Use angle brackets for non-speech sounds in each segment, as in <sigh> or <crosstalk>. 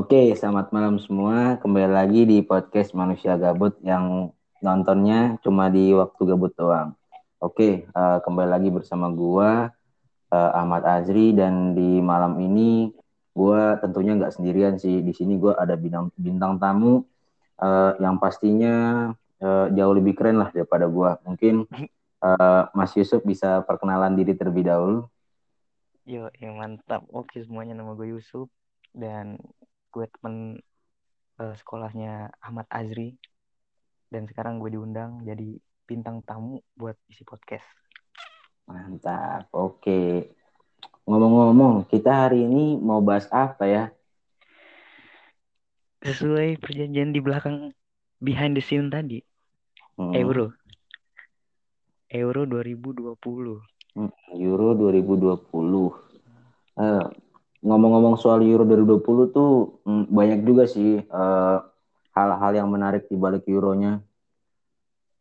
Oke, selamat malam semua. Kembali lagi di podcast Manusia Gabut yang nontonnya cuma di waktu gabut doang. Oke, uh, kembali lagi bersama gua uh, Ahmad Azri dan di malam ini gua tentunya nggak sendirian sih. Di sini gua ada bintang bintang tamu uh, yang pastinya uh, jauh lebih keren lah daripada gua. Mungkin uh, Mas Yusuf bisa perkenalan diri terlebih dahulu. Yo, yang mantap. Oke semuanya nama gue Yusuf dan gue temen uh, sekolahnya Ahmad Azri dan sekarang gue diundang jadi bintang tamu buat isi podcast. Mantap. Oke. Ngomong-ngomong, kita hari ini mau bahas apa ya? Sesuai perjanjian di belakang behind the scene tadi. Hmm. Euro. Euro 2020. Hmm, Euro 2020. Uh, ngomong-ngomong soal Euro 2020 tuh mm, banyak juga sih eh, hal-hal yang menarik di balik Euronya.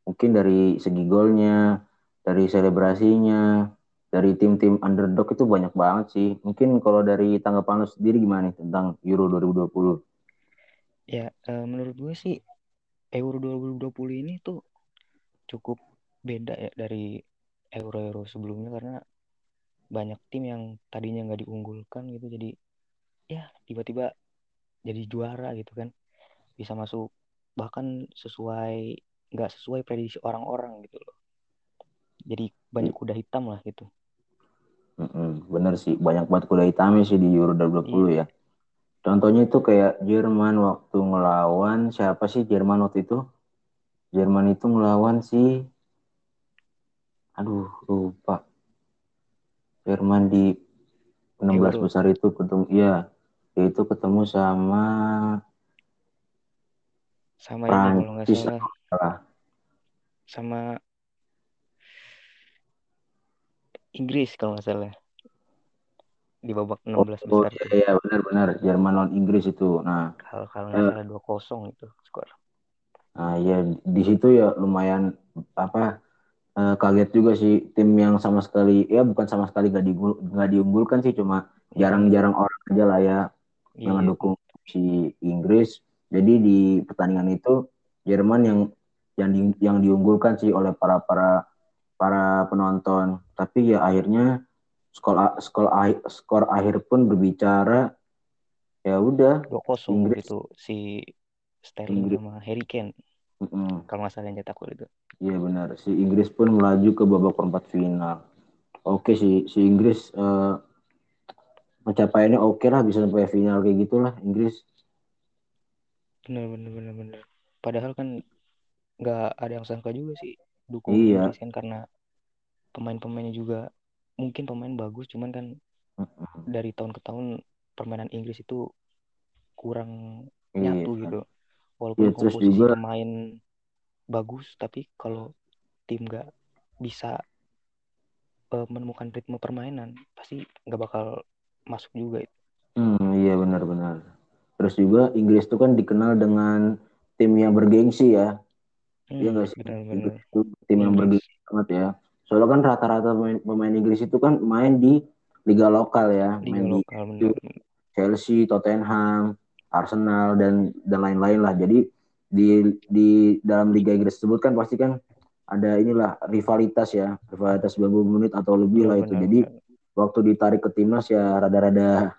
Mungkin dari segi golnya, dari selebrasinya, dari tim-tim underdog itu banyak banget sih. Mungkin kalau dari tanggapan lo sendiri gimana nih tentang Euro 2020? Ya, uh, menurut gue sih Euro 2020 ini tuh cukup beda ya dari euro-euro sebelumnya karena banyak tim yang tadinya nggak diunggulkan gitu jadi ya tiba-tiba jadi juara gitu kan. Bisa masuk bahkan sesuai nggak sesuai prediksi orang-orang gitu loh. Jadi banyak kuda hitam lah gitu. Mm bener sih. Banyak banget kuda hitam sih di Euro 2020 iya. ya. Contohnya itu kayak Jerman waktu ngelawan siapa sih Jerman waktu itu? Jerman itu ngelawan si aduh lupa Jerman di 16 Euro. besar itu ketemu iya itu ketemu sama sama Prancis, ini kalau nggak salah sama Inggris kalau nggak salah di babak 16 oh, besar. Iya, iya benar-benar Jerman lawan Inggris itu. Nah, kalau kalau nggak uh, salah dua kosong itu skor. Nah, ya di situ ya lumayan apa uh, kaget juga sih tim yang sama sekali ya bukan sama sekali gak, diunggul, gak diunggulkan sih cuma jarang-jarang orang aja lah ya yeah. yang iya. mendukung si Inggris. Jadi di pertandingan itu Jerman yang yang di, yang diunggulkan sih oleh para para para penonton. Tapi ya akhirnya skor skor skor akhir pun berbicara ya udah 2-0 Inggris itu si Sterling Inggris. sama Harry Kane. Mm -hmm. Kalau nggak salah yang cetak gol itu. Iya benar. Si Inggris pun melaju ke babak perempat final. Oke si si Inggris uh, pencapaiannya oke lah bisa sampai final kayak gitulah Inggris. Benar benar benar benar. Padahal kan nggak ada yang sangka juga sih dukung iya. Inggris kan karena pemain-pemainnya juga mungkin pemain bagus cuman kan mm-hmm. dari tahun ke tahun permainan Inggris itu kurang iya. nyatu gitu. Walaupun iya, komposisi juga... pemain bagus tapi kalau tim nggak bisa uh, menemukan ritme permainan pasti nggak bakal masuk juga itu. Hmm, iya benar-benar. Terus juga Inggris itu kan dikenal dengan tim yang bergengsi ya. Hmm, iya nggak sih? Benar, benar. Itu tim yang bergengsi banget ya. Soalnya kan rata-rata pemain, pemain Inggris itu kan main di liga lokal ya, liga main lokal, di benar. Chelsea, Tottenham, Arsenal dan dan lain-lain lah. Jadi di di dalam Liga Inggris tersebut kan pasti kan ada inilah rivalitas ya rivalitas 90 menit atau lebih lah itu jadi waktu ditarik ke timnas ya rada-rada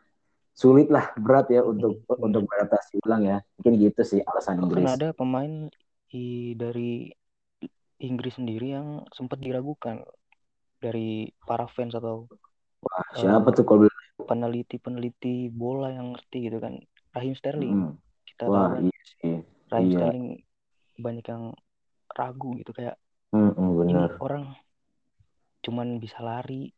sulit lah berat ya untuk hmm. untuk beradaptasi ulang ya mungkin gitu sih alasan Inggris. Kan ada pemain di, dari Inggris sendiri yang sempat diragukan dari para fans atau Wah, siapa uh, tuh kalau peneliti-peneliti bola yang ngerti gitu kan Raheem Sterling. Hmm. kita Wah, tahu kan iya sih. Raheem iya. Sterling banyak yang ragu gitu kayak mm, mm, bener. ini orang cuman bisa lari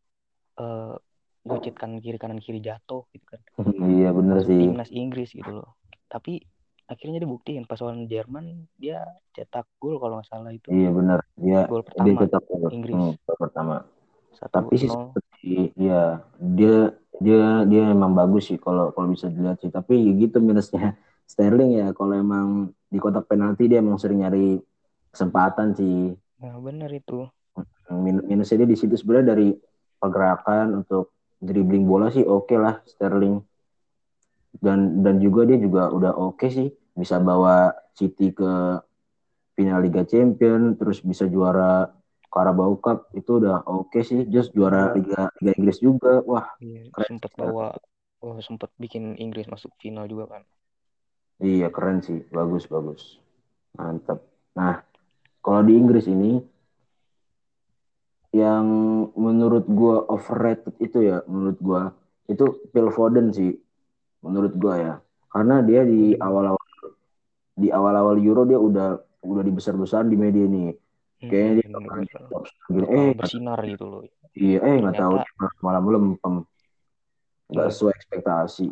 uh, gocetkan kiri kanan kiri jatuh gitu kan. Iya bener sih. timnas Inggris gitu loh. Tapi akhirnya dibuktiin pas lawan Jerman dia cetak gol kalau nggak salah itu. Iya benar. Dia gol pertama dia cetak gol. Inggris. Hmm, gol pertama. Satu, tapi sih seperti ya dia dia dia emang bagus sih kalau kalau bisa dilihat sih tapi gitu minusnya <laughs> Sterling ya kalau emang di kotak penalti dia emang sering nyari kesempatan sih. Nah, benar itu. Min minusnya dia di situ sebenarnya dari pergerakan untuk dribbling bola sih oke okay lah Sterling. dan dan juga dia juga udah oke okay sih bisa bawa City ke final Liga Champion terus bisa juara Carabao Cup itu udah oke okay sih just juara Liga Liga Inggris juga. Wah iya, sempat bawa oh sempat bikin Inggris masuk final juga kan. Iya keren sih. Bagus bagus. Mantap nah kalau di Inggris ini yang menurut gua overrated itu ya menurut gua itu Phil Foden sih menurut gua ya. Karena dia di awal-awal di awal-awal Euro dia udah udah dibesar-besar di media nih kayaknya dia hmm, top gitu eh bersinar gitu. loh. Iya eh nggak tahu malam lempem nggak iya. sesuai ekspektasi.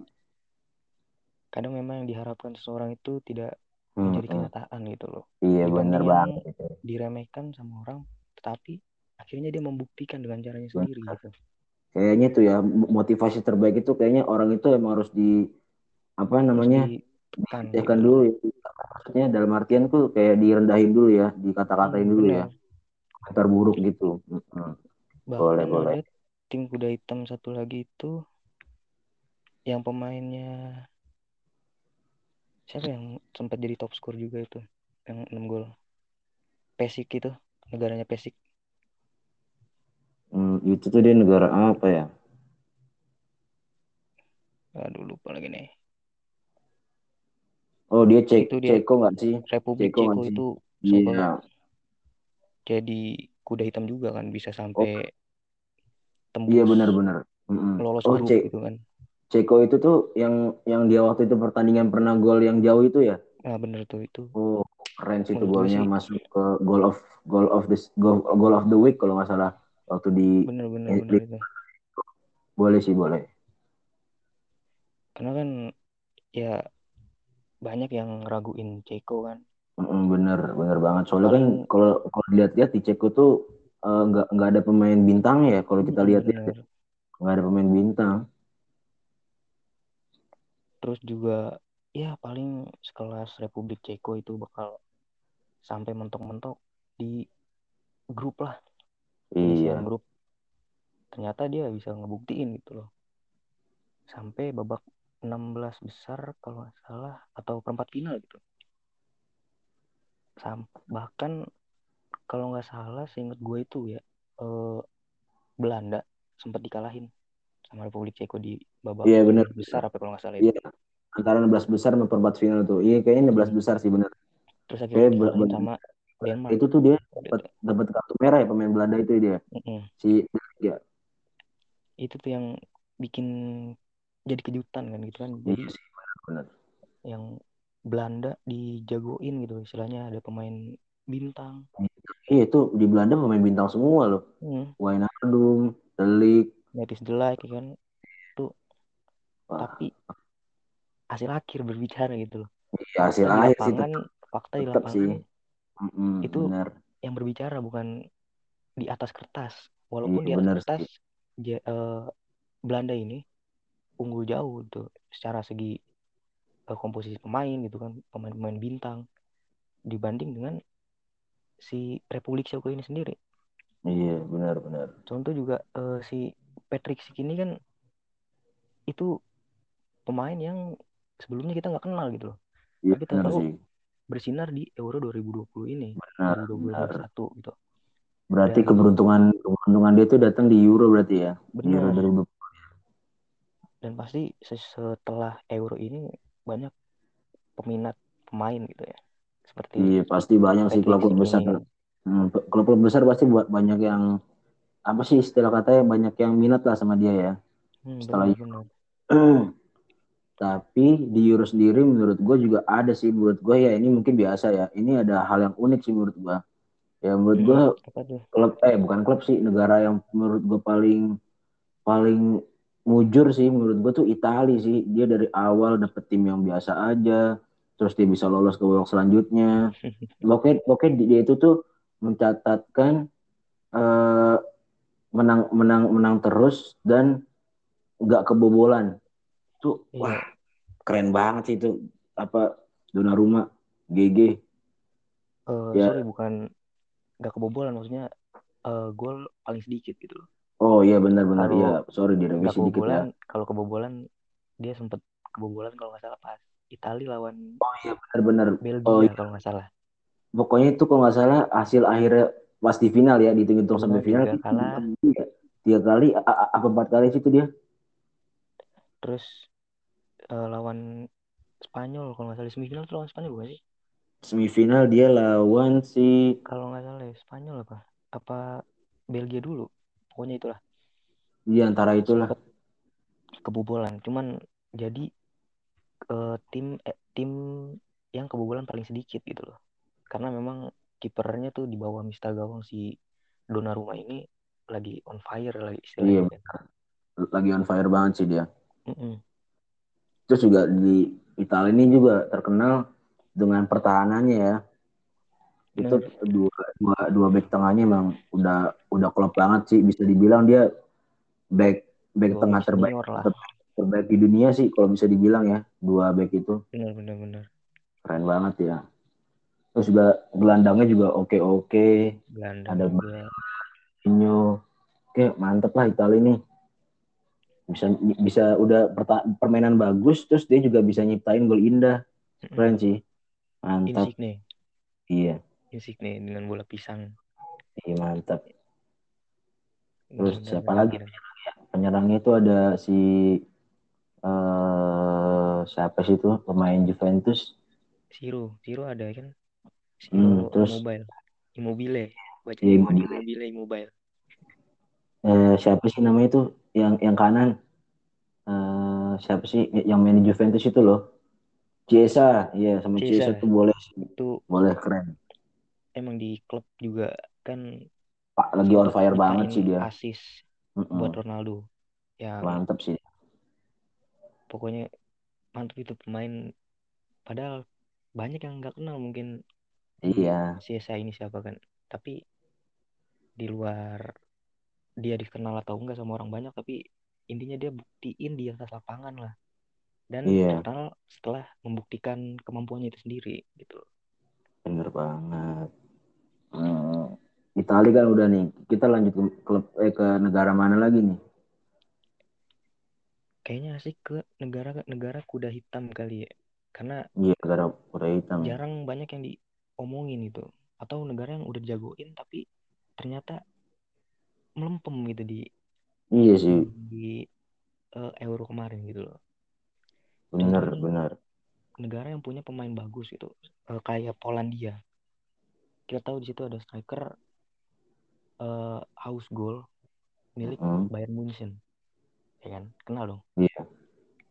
Kadang memang yang diharapkan seseorang itu tidak hmm, menjadi hmm. kenyataan gitu loh. Iya benar banget diremehkan sama orang tetapi akhirnya dia membuktikan dengan caranya sendiri gitu. Kayaknya tuh ya motivasi terbaik itu kayaknya orang itu emang harus di apa namanya kan ya kan dulu ya. maksudnya dalam artian tuh kayak direndahin dulu ya dikata-katain dulu ya komentar buruk gitu hmm. boleh boleh tim kuda hitam satu lagi itu yang pemainnya siapa yang sempat jadi top skor juga itu yang 6 gol Pesik itu negaranya Pesik Hmm, itu tuh dia negara apa ya? Aduh lupa lagi nih. Oh dia cek itu dia, Ceko nggak sih? Republik Ceko, Ceko itu iya. jadi kuda hitam juga kan bisa sampai oh. tembus. Iya benar-benar. Mm-hmm. Lolos oh, grup gitu kan. Ceko itu tuh yang yang dia waktu itu pertandingan pernah gol yang jauh itu ya? Nah bener tuh itu. Oh keren sih itu golnya masuk ke goal of goal of this goal, goal of the week kalau nggak salah waktu di bener bener, bener itu. boleh sih boleh karena kan ya banyak yang raguin Ceko kan. Bener bener banget. Soalnya kan kalau kalau dilihat-lihat di Ceko tuh eh, nggak uh, nggak ada pemain bintang ya kalau kita lihat ya. nggak ada pemain bintang. Terus juga ya paling sekelas Republik Ceko itu bakal sampai mentok-mentok di grup lah. Iya. grup. Ternyata dia bisa ngebuktiin gitu loh. Sampai babak 16 besar kalau nggak salah atau perempat final gitu Sam bahkan kalau nggak salah seingat gue itu ya eh, Belanda sempat dikalahin sama Republik Ceko di babak iya, bener. besar apa kalau nggak salah itu. Iya. Antara 16 besar sama perempat final tuh. Iya kayaknya 16 hmm. besar sih benar. Terus akhirnya dikalahin sama Denmark. Itu tuh dia dapat dapat kartu merah ya pemain Belanda itu dia. Mm-hmm. Si ya. Itu tuh yang bikin jadi kejutan kan gitu kan. Jadi iya sih, benar. Yang Belanda dijagoin gitu istilahnya ada pemain bintang. Iya itu di Belanda pemain bintang semua loh. Hmm. Wijnaldum, Delik, Netis Delay kan. Tuh. Wah. Tapi hasil akhir berbicara gitu loh. Iya, hasil akhir sih tetap, fakta di lapangan sih Mm, itu bener. yang berbicara bukan di atas kertas. Walaupun iya, di atas kertas ja, uh, Belanda ini unggul jauh tuh secara segi uh, komposisi pemain gitu kan, pemain-pemain bintang dibanding dengan si Republik Ceko ini sendiri. Iya, benar-benar. Contoh juga uh, si Patrick Sik ini kan itu pemain yang sebelumnya kita nggak kenal gitu loh. Iya, Tapi kita tahu sih bersinar di Euro 2020 ini benar, 2021 benar. gitu. Berarti Dan, keberuntungan keberuntungan dia itu datang di Euro berarti ya. Benar. Euro 2020. Dan pasti setelah Euro ini banyak peminat pemain gitu ya. Seperti Iya, pasti banyak sih klub-klub besar. Hmm, klub-klub besar pasti buat banyak yang apa sih istilah katanya banyak yang minat lah sama dia ya. Hmm, Setelah benar, benar. <clears throat> Tapi di Euro sendiri menurut gue juga ada sih menurut gue ya ini mungkin biasa ya. Ini ada hal yang unik sih menurut gue. Ya menurut gue hmm, klub eh bukan klub sih negara yang menurut gue paling paling mujur sih menurut gue tuh Italia sih. Dia dari awal dapet tim yang biasa aja, terus dia bisa lolos ke babak selanjutnya. <laughs> Pokoknya, pokoknya dia itu tuh mencatatkan uh, menang menang menang terus dan nggak kebobolan tuh iya. wah keren banget sih itu apa dona rumah GG uh, ya. sorry bukan nggak kebobolan maksudnya uh, gol paling sedikit gitu oh iya benar-benar iya sorry direvisi sedikit ya. kalau kebobolan dia sempat kebobolan kalau nggak salah pas Italia lawan oh iya benar-benar Belgia oh, iya. kalau nggak salah. Pokoknya itu kalau nggak salah hasil akhirnya pas di final ya dihitung-hitung sampai final tiga kalah. ya. tiga kali apa empat kali sih itu dia? Terus uh, lawan Spanyol kalau nggak salah semifinal tuh lawan Spanyol bukan sih? Semifinal dia lawan si kalau nggak salah ya, Spanyol apa? Apa Belgia dulu? Pokoknya itulah iya antara itulah kebobolan cuman jadi uh, tim eh, tim yang kebobolan paling sedikit gitu loh karena memang kipernya tuh di bawah Mister Gawang si Donnarumma ini lagi on fire lagi istilahnya. Iya, lagi on fire banget sih dia. Mm -mm. Terus juga di Italia ini juga terkenal dengan pertahanannya ya. Bener. Itu dua, dua dua back tengahnya emang udah udah klop banget sih bisa dibilang dia back back dua tengah terbaik lah. terbaik di dunia sih kalau bisa dibilang ya dua back itu. Benar benar benar. Keren banget ya. Terus juga gelandangnya juga oke oke. Gelandang Ada Mourinho. Oke mantep lah Italia ini. Bisa bisa udah permainan bagus terus dia juga bisa nyiptain gol indah. Keren sih. Mantap. Insigne. Iya. Insigne dengan bola pisang. Iya mantap. Terus siapa lagi penyerangnya? Penyerangnya itu ada si uh, siapa sih itu pemain Juventus? Siru, Siru ada kan? Hmm, terus mobile. Immobile. Baca ya, immobile. immobile immobile. Eh, siapa sih namanya itu yang yang kanan? Eh, siapa sih yang main di Juventus itu loh? Ciesa, iya sama Ciesa, Ciesa tuh boleh itu boleh keren. Emang di klub juga kan Pak lagi on fire banget sih dia. Asis mm -mm. buat Ronaldo. Ya mantap sih. Pokoknya mantap itu pemain padahal banyak yang nggak kenal mungkin Iya. Si saya ini siapa kan? Tapi di luar dia dikenal atau enggak sama orang banyak, tapi intinya dia buktiin di atas lapangan lah. Dan iya. terkenal setelah membuktikan kemampuannya itu sendiri gitu. Bener banget. Italia kan udah nih. Kita lanjut ke klub eh ke negara mana lagi nih? Kayaknya sih ke negara negara kuda hitam kali ya. Karena Iya, negara kuda hitam. Jarang banyak yang di omongin itu atau negara yang udah jagoin tapi ternyata melempem gitu di iya sih di uh, Euro kemarin gitu loh benar benar negara yang punya pemain bagus gitu uh, kayak Polandia kita tahu di situ ada striker uh, house goal milik mm. Bayern Munchen ya kan kenal dong iya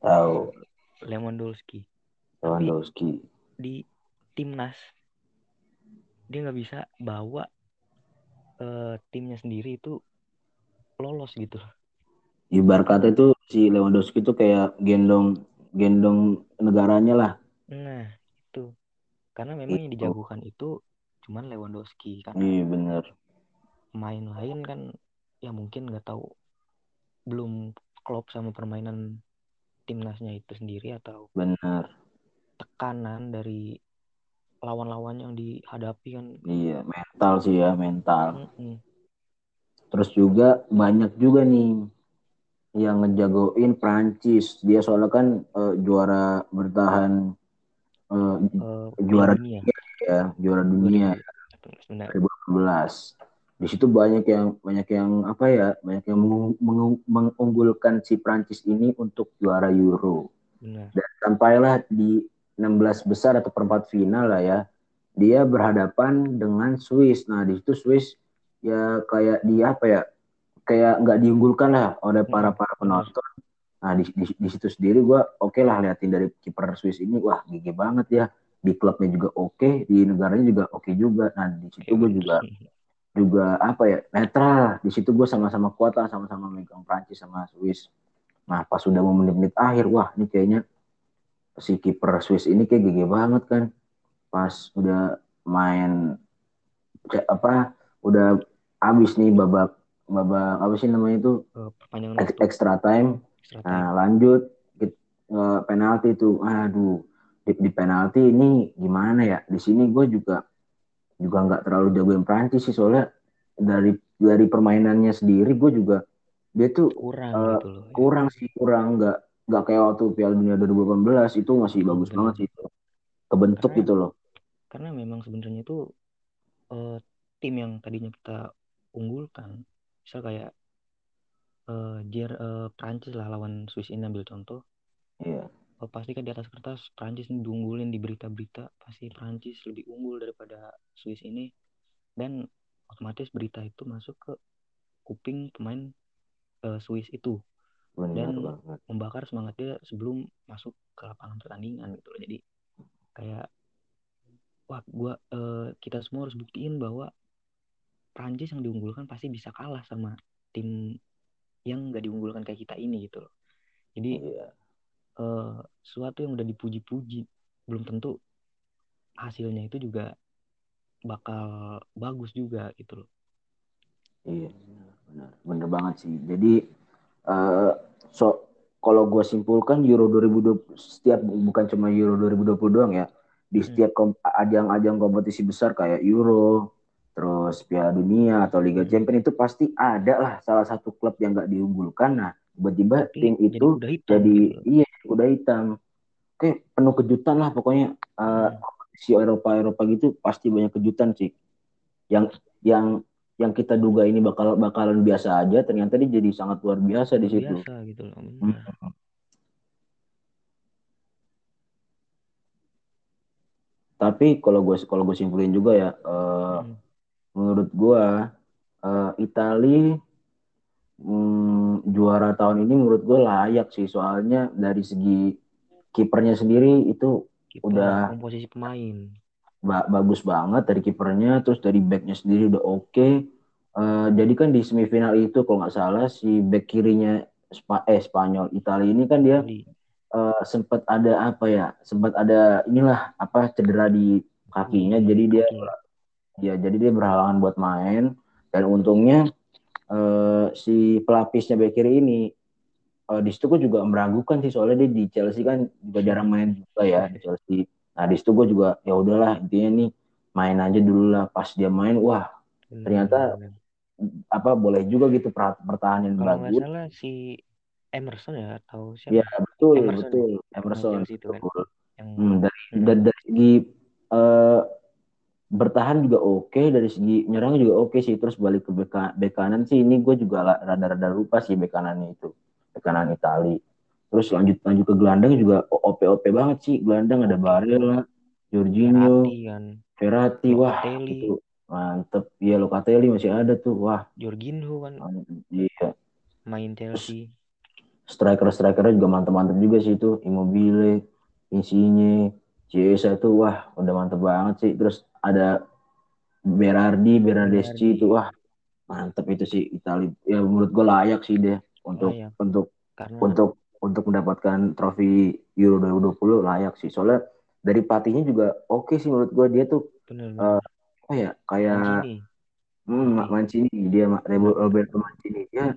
tahu Lewandowski Lewandowski Tapi di timnas dia nggak bisa bawa uh, timnya sendiri itu lolos gitu. Ibar kata itu si Lewandowski itu kayak gendong gendong negaranya lah. Nah itu karena memang itu. yang dijagokan itu cuman Lewandowski kan. Iya benar. Main lain kan ya mungkin nggak tahu belum klop sama permainan timnasnya itu sendiri atau benar. tekanan dari lawan-lawan yang dihadapi kan. Iya mental sih ya mental. Mm -hmm. terus juga banyak juga nih yang ngejagoin Prancis. Dia soalnya kan uh, juara bertahan uh, uh, juara dunia. dunia ya juara dunia. Benar. 2012 di situ banyak yang banyak yang apa ya banyak yang mengunggulkan si Prancis ini untuk juara Euro Benar. dan sampailah di 16 besar atau perempat final lah ya. Dia berhadapan dengan Swiss. Nah, di situ Swiss ya kayak dia apa ya? Kayak nggak diunggulkan lah oleh para para penonton. Nah, di, di, di situ sendiri gue oke okay lah liatin dari kiper Swiss ini. Wah, gigi banget ya. Di klubnya juga oke, okay, di negaranya juga oke okay juga. Nah, di situ gue juga <laughs> juga apa ya netral. Di situ gue sama-sama kuat lah sama-sama megang Prancis sama Swiss. Nah pas sudah mau menit-menit akhir wah ini kayaknya si kiper Swiss ini kayak gigi banget kan. Pas udah main apa udah habis nih babak babak apa sih namanya itu? Uh, extra time, extra time. nah lanjut uh, penalti tuh. Aduh di, di penalti ini gimana ya? Di sini gue juga juga nggak terlalu jagoin Prancis sih soalnya dari dari permainannya sendiri gue juga dia tuh kurang uh, gitu loh, ya. kurang sih kurang nggak nggak kayak waktu Piala Dunia 2018 itu masih Hmm, bagus benar. banget sih itu. Kebentuk Karena- gitu loh. karena memang sebenarnya itu eh, tim yang tadinya kita unggulkan misal kayak eh Jer eh, Prancis lah lawan Swiss ini ambil contoh Iya. Pasti kan di atas kertas Prancis ini diunggulin di berita-berita pasti Prancis lebih unggul daripada Swiss ini dan otomatis berita itu masuk ke kuping pemain eh, Swiss itu Benar Dan- banget. membakar semangat dia sebelum masuk ke lapangan pertandingan gitu loh jadi kayak wah gua eh, kita semua harus buktiin bahwa Prancis yang diunggulkan pasti bisa kalah sama tim yang gak diunggulkan kayak kita ini gitu loh jadi Iya. Eh, sesuatu yang udah dipuji-puji belum tentu hasilnya itu juga bakal bagus juga gitu loh Iya, benar, benar banget sih. Jadi eh so kalau gue simpulkan Euro 2020 setiap bukan cuma Euro 2020 doang ya. Di Hmm. setiap kom- ajang-ajang kompetisi besar kayak Euro, terus Piala Dunia atau Liga Hmm. Champions itu pasti ada lah salah satu klub yang nggak diunggulkan. Nah, tiba-tiba tim jadi itu kuda hitam jadi gitu iya udah hitam. Oke, penuh kejutan lah pokoknya. Hmm. kompetisi Eropa Eropa gitu pasti banyak kejutan sih. Yang yang yang kita duga ini bakal bakalan biasa aja ternyata dia jadi sangat luar biasa di situ. biasa gitu loh bener. Hmm. Tapi kalau gue kalau gue simpulin juga ya, eh, Hmm. menurut gue eh, Itali mm, juara tahun ini menurut gue layak sih. Soalnya dari segi kipernya sendiri itu Kiper, udah- komposisi pemain. ba- bagus banget dari kipernya, terus dari backnya sendiri udah oke. Eh, jadi kan di semifinal itu kalau nggak salah si back kirinya Spa- eh Spanyol Italia ini kan dia Itali. eh, sempat ada apa ya sempat ada inilah apa cedera di kakinya. Di jadi dia ya jadi dia berhalangan buat main. Dan untungnya eh, si pelapisnya back kiri ini eh, di situ gue juga meragukan sih soalnya dia di Chelsea kan juga jarang main juga ya di Chelsea nah di situ gue juga ya udahlah intinya nih main aja dulu lah pas dia main wah Bener, Ternyata apa boleh juga gitu per- pertahanan kalau bagus salah si Emerson ya atau siapa ya betul Emerson betul ya? Emerson Chelsea itu kan. betul. yang Hmm, dari, Hmm. dari, dari segi bertahan juga oke, dari segi nyerang juga oke sih. Terus balik ke bek, bek kanan sih, ini gue juga rada-rada lupa sih bek kanannya itu, bek kanan Itali. Terus lanjut lanjut ke gelandang juga OP-OP banget sih. Gelandang ada. Barella, Jorginho, Verratti, wah itu mantep. Iya Locatelli masih ada tuh, wah Jorginho kan. Iya. main Chelsea striker-strikernya juga mantep-mantep juga sih itu Immobile, Insigne, Chiesa itu wah udah mantep banget sih terus ada Berardi, Bernardeschi Berardi. itu wah mantep itu sih Itali. Ya menurut gue layak sih deh untuk Layak. untuk karena untuk untuk mendapatkan trofi Euro 2020 layak sih. Soalnya dari pelatihnya juga oke sih menurut gue dia tuh bener eh, apa ya kayak Mancini. Hmm. Mancini. Dia. Roberto Mancini. Dia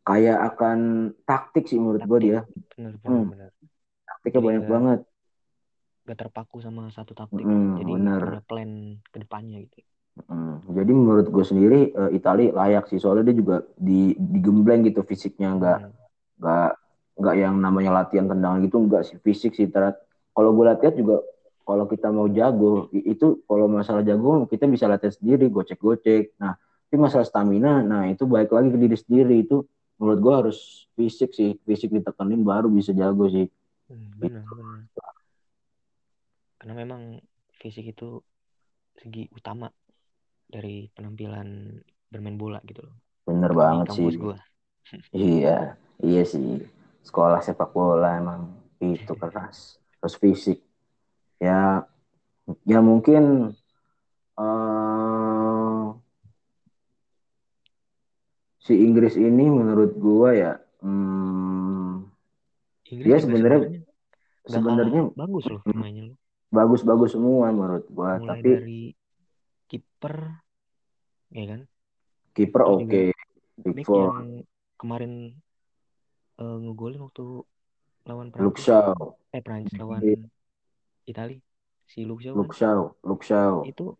kayak akan taktik sih menurut gue dia. Bener bener Hmm. bener. Taktiknya banyak banget gak terpaku sama satu taktik Hmm, jadi bener. punya plan ke depannya gitu. Hmm, jadi menurut gue sendiri eh, Itali layak sih. Soalnya dia juga di digembleng gitu fisiknya. Nggak Hmm. nggak nggak yang namanya latihan tendangan gitu. Nggak sih fisik sih. Ter- kalau gue lihat juga kalau kita mau jago itu kalau masalah jago kita bisa latihan sendiri. Gocek-gocek. Nah tapi masalah stamina nah itu baik lagi ke diri sendiri. Itu menurut gue harus fisik sih. Fisik ditekenin baru bisa jago sih. Hmm, bener bener karena memang fisik itu segi utama dari penampilan bermain bola gitu loh bener banget sih gua <laughs> <laughs> Iya, iya sih. Sekolah sepak bola emang itu keras. Terus fisik. Ya, ya mungkin eh si Inggris ini menurut gua ya, hmm, Inggris Dia sebenarnya- sebenarnya bagus loh pemainnya loh bagus-bagus semua menurut gua. mulai Tapi dari kiper ya kan? Kiper oke, Big back Four, yang kemarin eh, ngegolin waktu lawan Prancis. Eh Prancis lawan Iya. Itali. Si Shaw Luke kan Shaw. itu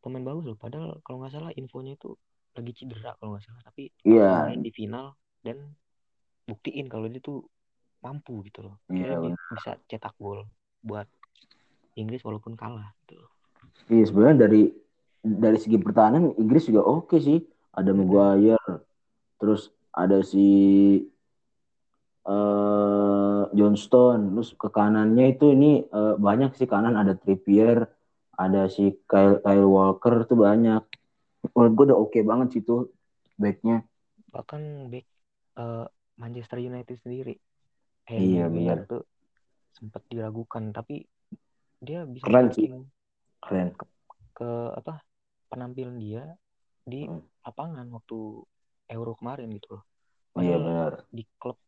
pemain bagus loh. Padahal kalau nggak salah infonya itu lagi cedera kalau nggak salah. Tapi langsung main di final dan buktiin kalau dia tuh mampu gitu loh. Yeah, dia bisa cetak gol buat Inggris walaupun kalah gitu. Iya sebenarnya dari dari segi pertahanan Inggris juga oke okay sih. Ada Maguire terus ada si uh, Johnston terus ke kanannya itu ini uh, banyak sih kanan. Ada Trippier ada si Kyle, Kyle Walker tuh banyak. Menurut gue udah oke okay banget sih tuh backnya. Bahkan back uh, Manchester United sendiri. Harry iya benar. tuh sempat diragukan. Tapi dia bisa keren sih keren ke, ke apa penampilan dia di hmm. lapangan waktu Euro kemarin gitu loh. iya benar. Di klub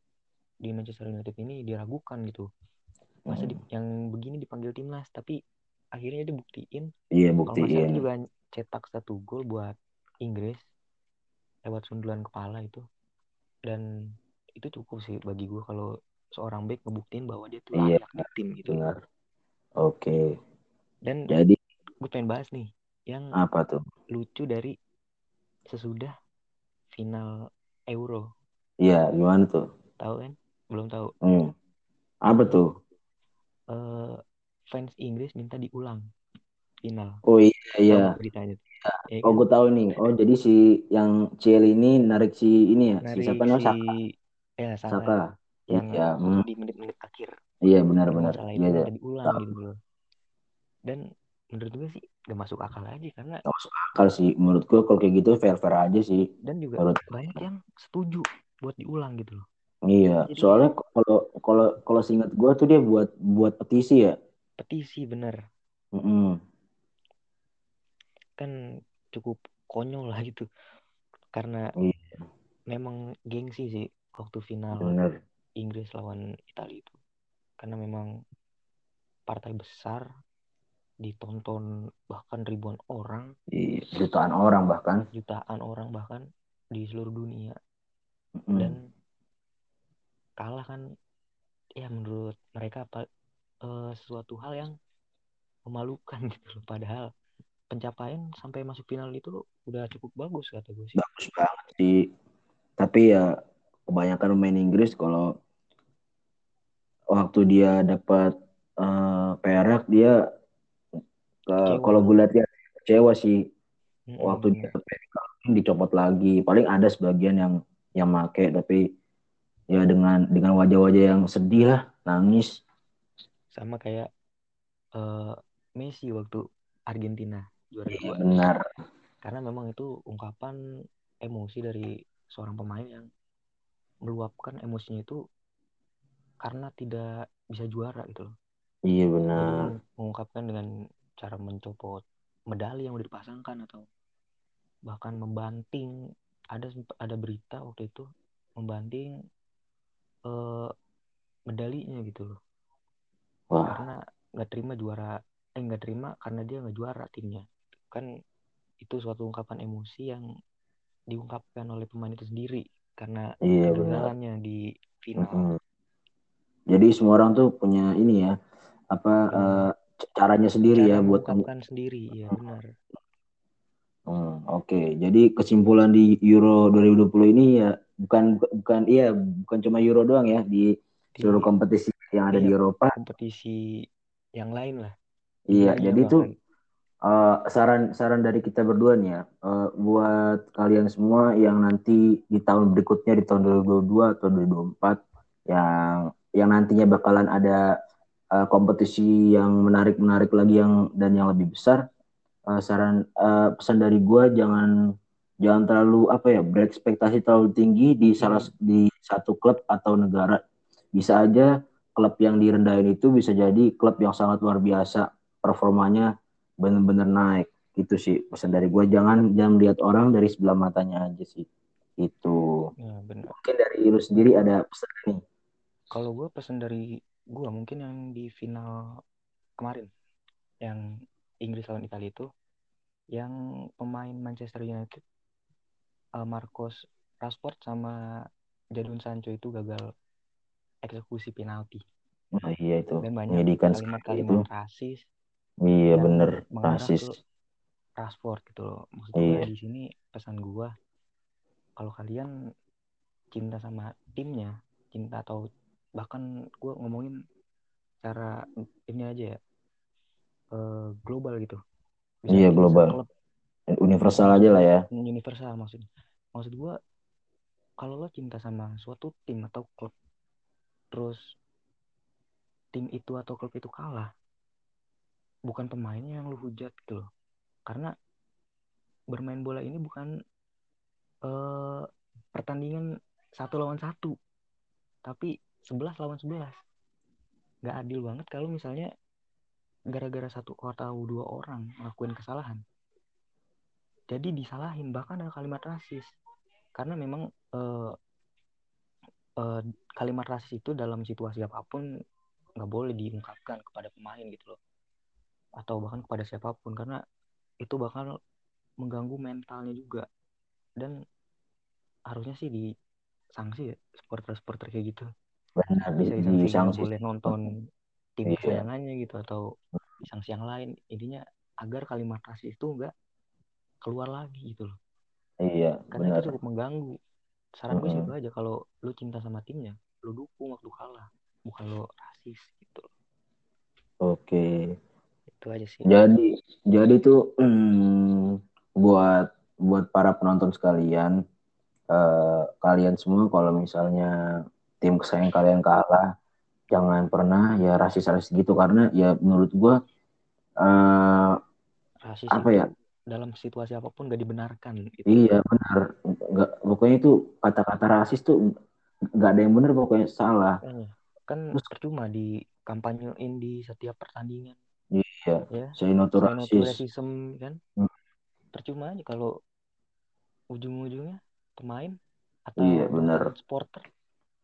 di Manchester United ini diragukan gitu. Masa hmm. di, yang begini dipanggil timnas tapi akhirnya dia buktiin. Iya buktiin. Kalau dia juga cetak satu gol buat Inggris lewat sundulan kepala itu dan itu cukup sih bagi gue kalau seorang back ngebuktiin bahwa dia tuh iya, layak di tim gitu. Benar. Oke. Dan jadi gue pengen bahas nih yang apa tuh? Lucu dari sesudah final Euro. Iya, gimana tuh? Tahu kan? Belum tahu. Hmm. Apa tuh? Uh, fans Inggris minta diulang final. Oh iya iya. beritanya. Ya, oh kan? gue tahu nih. Oh jadi si yang Ciel ini narik si ini ya? Narik si siapa si... Saka. Ya Saka. Saka. Yang ya, hmm. di menit-menit akhir. Iya benar-benar. Masalah itu ya, diulang gitu loh. Dan menurut gue sih gak masuk akal aja karena gak masuk akal sih menurut gue kalau kayak gitu fair fair aja sih dan juga menurut... banyak yang setuju buat diulang gitu loh iya Jadi, soalnya kalau kalau kalau singkat gue tuh dia buat buat petisi ya petisi bener mm -hmm. kan cukup konyol lah gitu karena iya. memang gengsi sih waktu final bener. Inggris lawan Italia itu karena memang partai besar ditonton bahkan ribuan orang. Jutaan orang bahkan. Jutaan orang bahkan di seluruh dunia. Mm. dan kalah kan ya menurut mereka apa uh, sesuatu hal yang memalukan <laughs> gitu loh. Padahal pencapaian sampai masuk final itu udah cukup bagus kata gue sih. Bagus banget sih. Tapi ya kebanyakan pemain Inggris kalau waktu dia dapat uh, perak dia kalau gue lihat ya kecewa sih. Hmm, waktu dia dicopot lagi. Paling ada sebagian yang yang make tapi ya dengan dengan wajah-wajah yang sedih lah nangis. Sama kayak uh, Messi waktu Argentina juara iya, benar. Karena memang itu ungkapan emosi dari seorang pemain yang meluapkan emosinya itu karena tidak bisa juara gitu loh iya benar mengungkapkan dengan cara mencopot medali yang udah dipasangkan atau bahkan membanting ada ada berita waktu itu membanting uh, medalinya gitu loh Wah. karena nggak terima juara eh nggak terima karena dia nggak juara timnya kan itu suatu ungkapan emosi yang diungkapkan oleh pemain itu sendiri karena iya, di final. Mm -hmm. Jadi semua orang tuh punya ini ya apa uh, caranya sendiri Cara ya buat kamu sendiri ya benar. Hmm, oke. Okay. jadi kesimpulan di Euro 2020 ini ya bukan bukan iya bukan cuma Euro doang ya di, di seluruh kompetisi yang ada iya, di Eropa. kompetisi yang lain lah. Iya jadi itu uh, saran saran dari kita berdua nih ya uh, buat kalian semua yang nanti di tahun berikutnya di tahun 2022 atau 2024 yang yang nantinya bakalan ada uh, kompetisi yang menarik-menarik lagi yang dan yang lebih besar. Uh, saran uh, pesan dari gue jangan jangan terlalu apa ya berekspektasi terlalu tinggi di salah di satu klub atau negara. Bisa aja klub yang direndahin itu bisa jadi klub yang sangat luar biasa. Performanya benar-benar naik. Gitu sih pesan dari gue jangan jangan lihat orang dari sebelah matanya aja sih. Itu ya, mungkin dari lu sendiri ada pesan nih kalau gue pesan dari gue mungkin yang di final kemarin yang Inggris lawan Italia itu yang pemain Manchester United uh, Marcos Rashford sama Jadon Sancho itu gagal eksekusi penalti. Nah, iya itu. Dan banyak kalimat-kalimat rasis. Iya bener rasis. Rashford gitu loh. Maksudnya iya. di sini pesan gua kalau kalian cinta sama timnya, cinta atau bahkan gue ngomongin cara ini aja ya uh, global gitu. Bisa iya global. klub. universal aja lah ya. Universal maksudnya maksud gue kalau lo cinta sama suatu tim atau klub terus tim itu atau klub itu kalah bukan pemainnya yang lu hujat gitu loh. Karena bermain bola ini bukan uh, pertandingan satu lawan satu tapi sebelas lawan sebelas. Nggak adil banget kalau misalnya gara-gara satu atau dua orang ngelakuin kesalahan. Jadi disalahin bahkan ada kalimat rasis. Karena memang uh, uh, kalimat rasis itu dalam situasi apa pun nggak boleh diungkapkan kepada pemain gitu loh. Atau bahkan kepada siapa pun karena itu bakal mengganggu mentalnya juga. Dan harusnya sih di sanksi ya supporter-supporter kayak gitu benar bisa di, sanksi boleh nonton tim iya. kesayangannya gitu atau sanksi yang lain. Intinya agar kalimat rasis itu enggak keluar lagi gitu loh. Iya karena benar. itu cukup mengganggu. Saran gue sih itu aja kalau lu cinta sama timnya lu dukung waktu kalah bukan lu rasis gitu oke. Itu aja sih. Jadi jadi tuh hmm, buat buat para penonton sekalian uh, kalian semua kalau misalnya tim kesayangan kalian kalah jangan pernah ya rasis-rasis gitu. Karena ya menurut gua uh, rasis apa ya? dalam situasi apa pun gak dibenarkan gitu. iya benar. Nggak pokoknya itu kata-kata rasis tuh nggak ada yang benar pokoknya salah. Kan Terus, percuma di kampanyein di setiap pertandingan. Iya ya saya notu rasis. kan? Hmm. percuma aja kalau ujung-ujungnya pemain atau iya, benar. supporter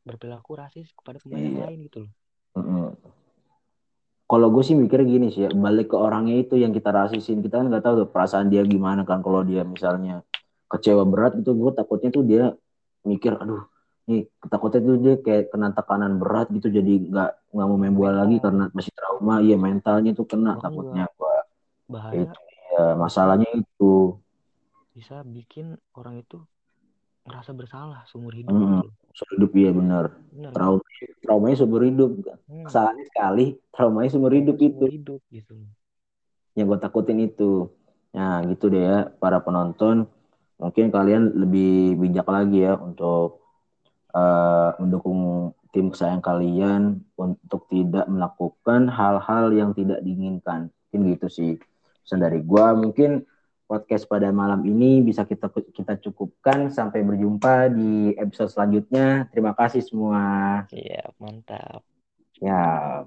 berperilaku rasis kepada pemain iya. lain gitu loh. Mm. Kalau gue sih mikir gini sih ya, balik ke orangnya itu yang kita rasisin. Kita kan nggak tahu tuh perasaan dia gimana kan. Kalau dia misalnya kecewa berat itu gue takutnya tuh dia mikir, aduh, nih takutnya tuh dia kayak kena tekanan berat gitu. Jadi nggak nggak mau main bola lagi karena masih trauma. Iya mentalnya tuh kena Bahkan takutnya gue. Bahaya. Itu ya masalahnya itu. Bisa bikin orang itu ngerasa bersalah seumur hidup. Hmm. Gitu hidup iya benar. Trauma traumanya seumur hidup. Hmm. Kesalahannya sekali, traumanya seumur hidup itu. hidup gitu. Yang gue takutin itu. Nah gitu deh ya para penonton. Mungkin kalian lebih bijak lagi ya untuk uh, mendukung tim kesayangan kalian untuk tidak melakukan hal-hal yang tidak diinginkan. Mungkin gitu sih. Pesan dari gue mungkin podcast pada malam ini bisa kita kita cukupkan sampai berjumpa di episode selanjutnya. Terima kasih semua. Iya, mantap. Ya.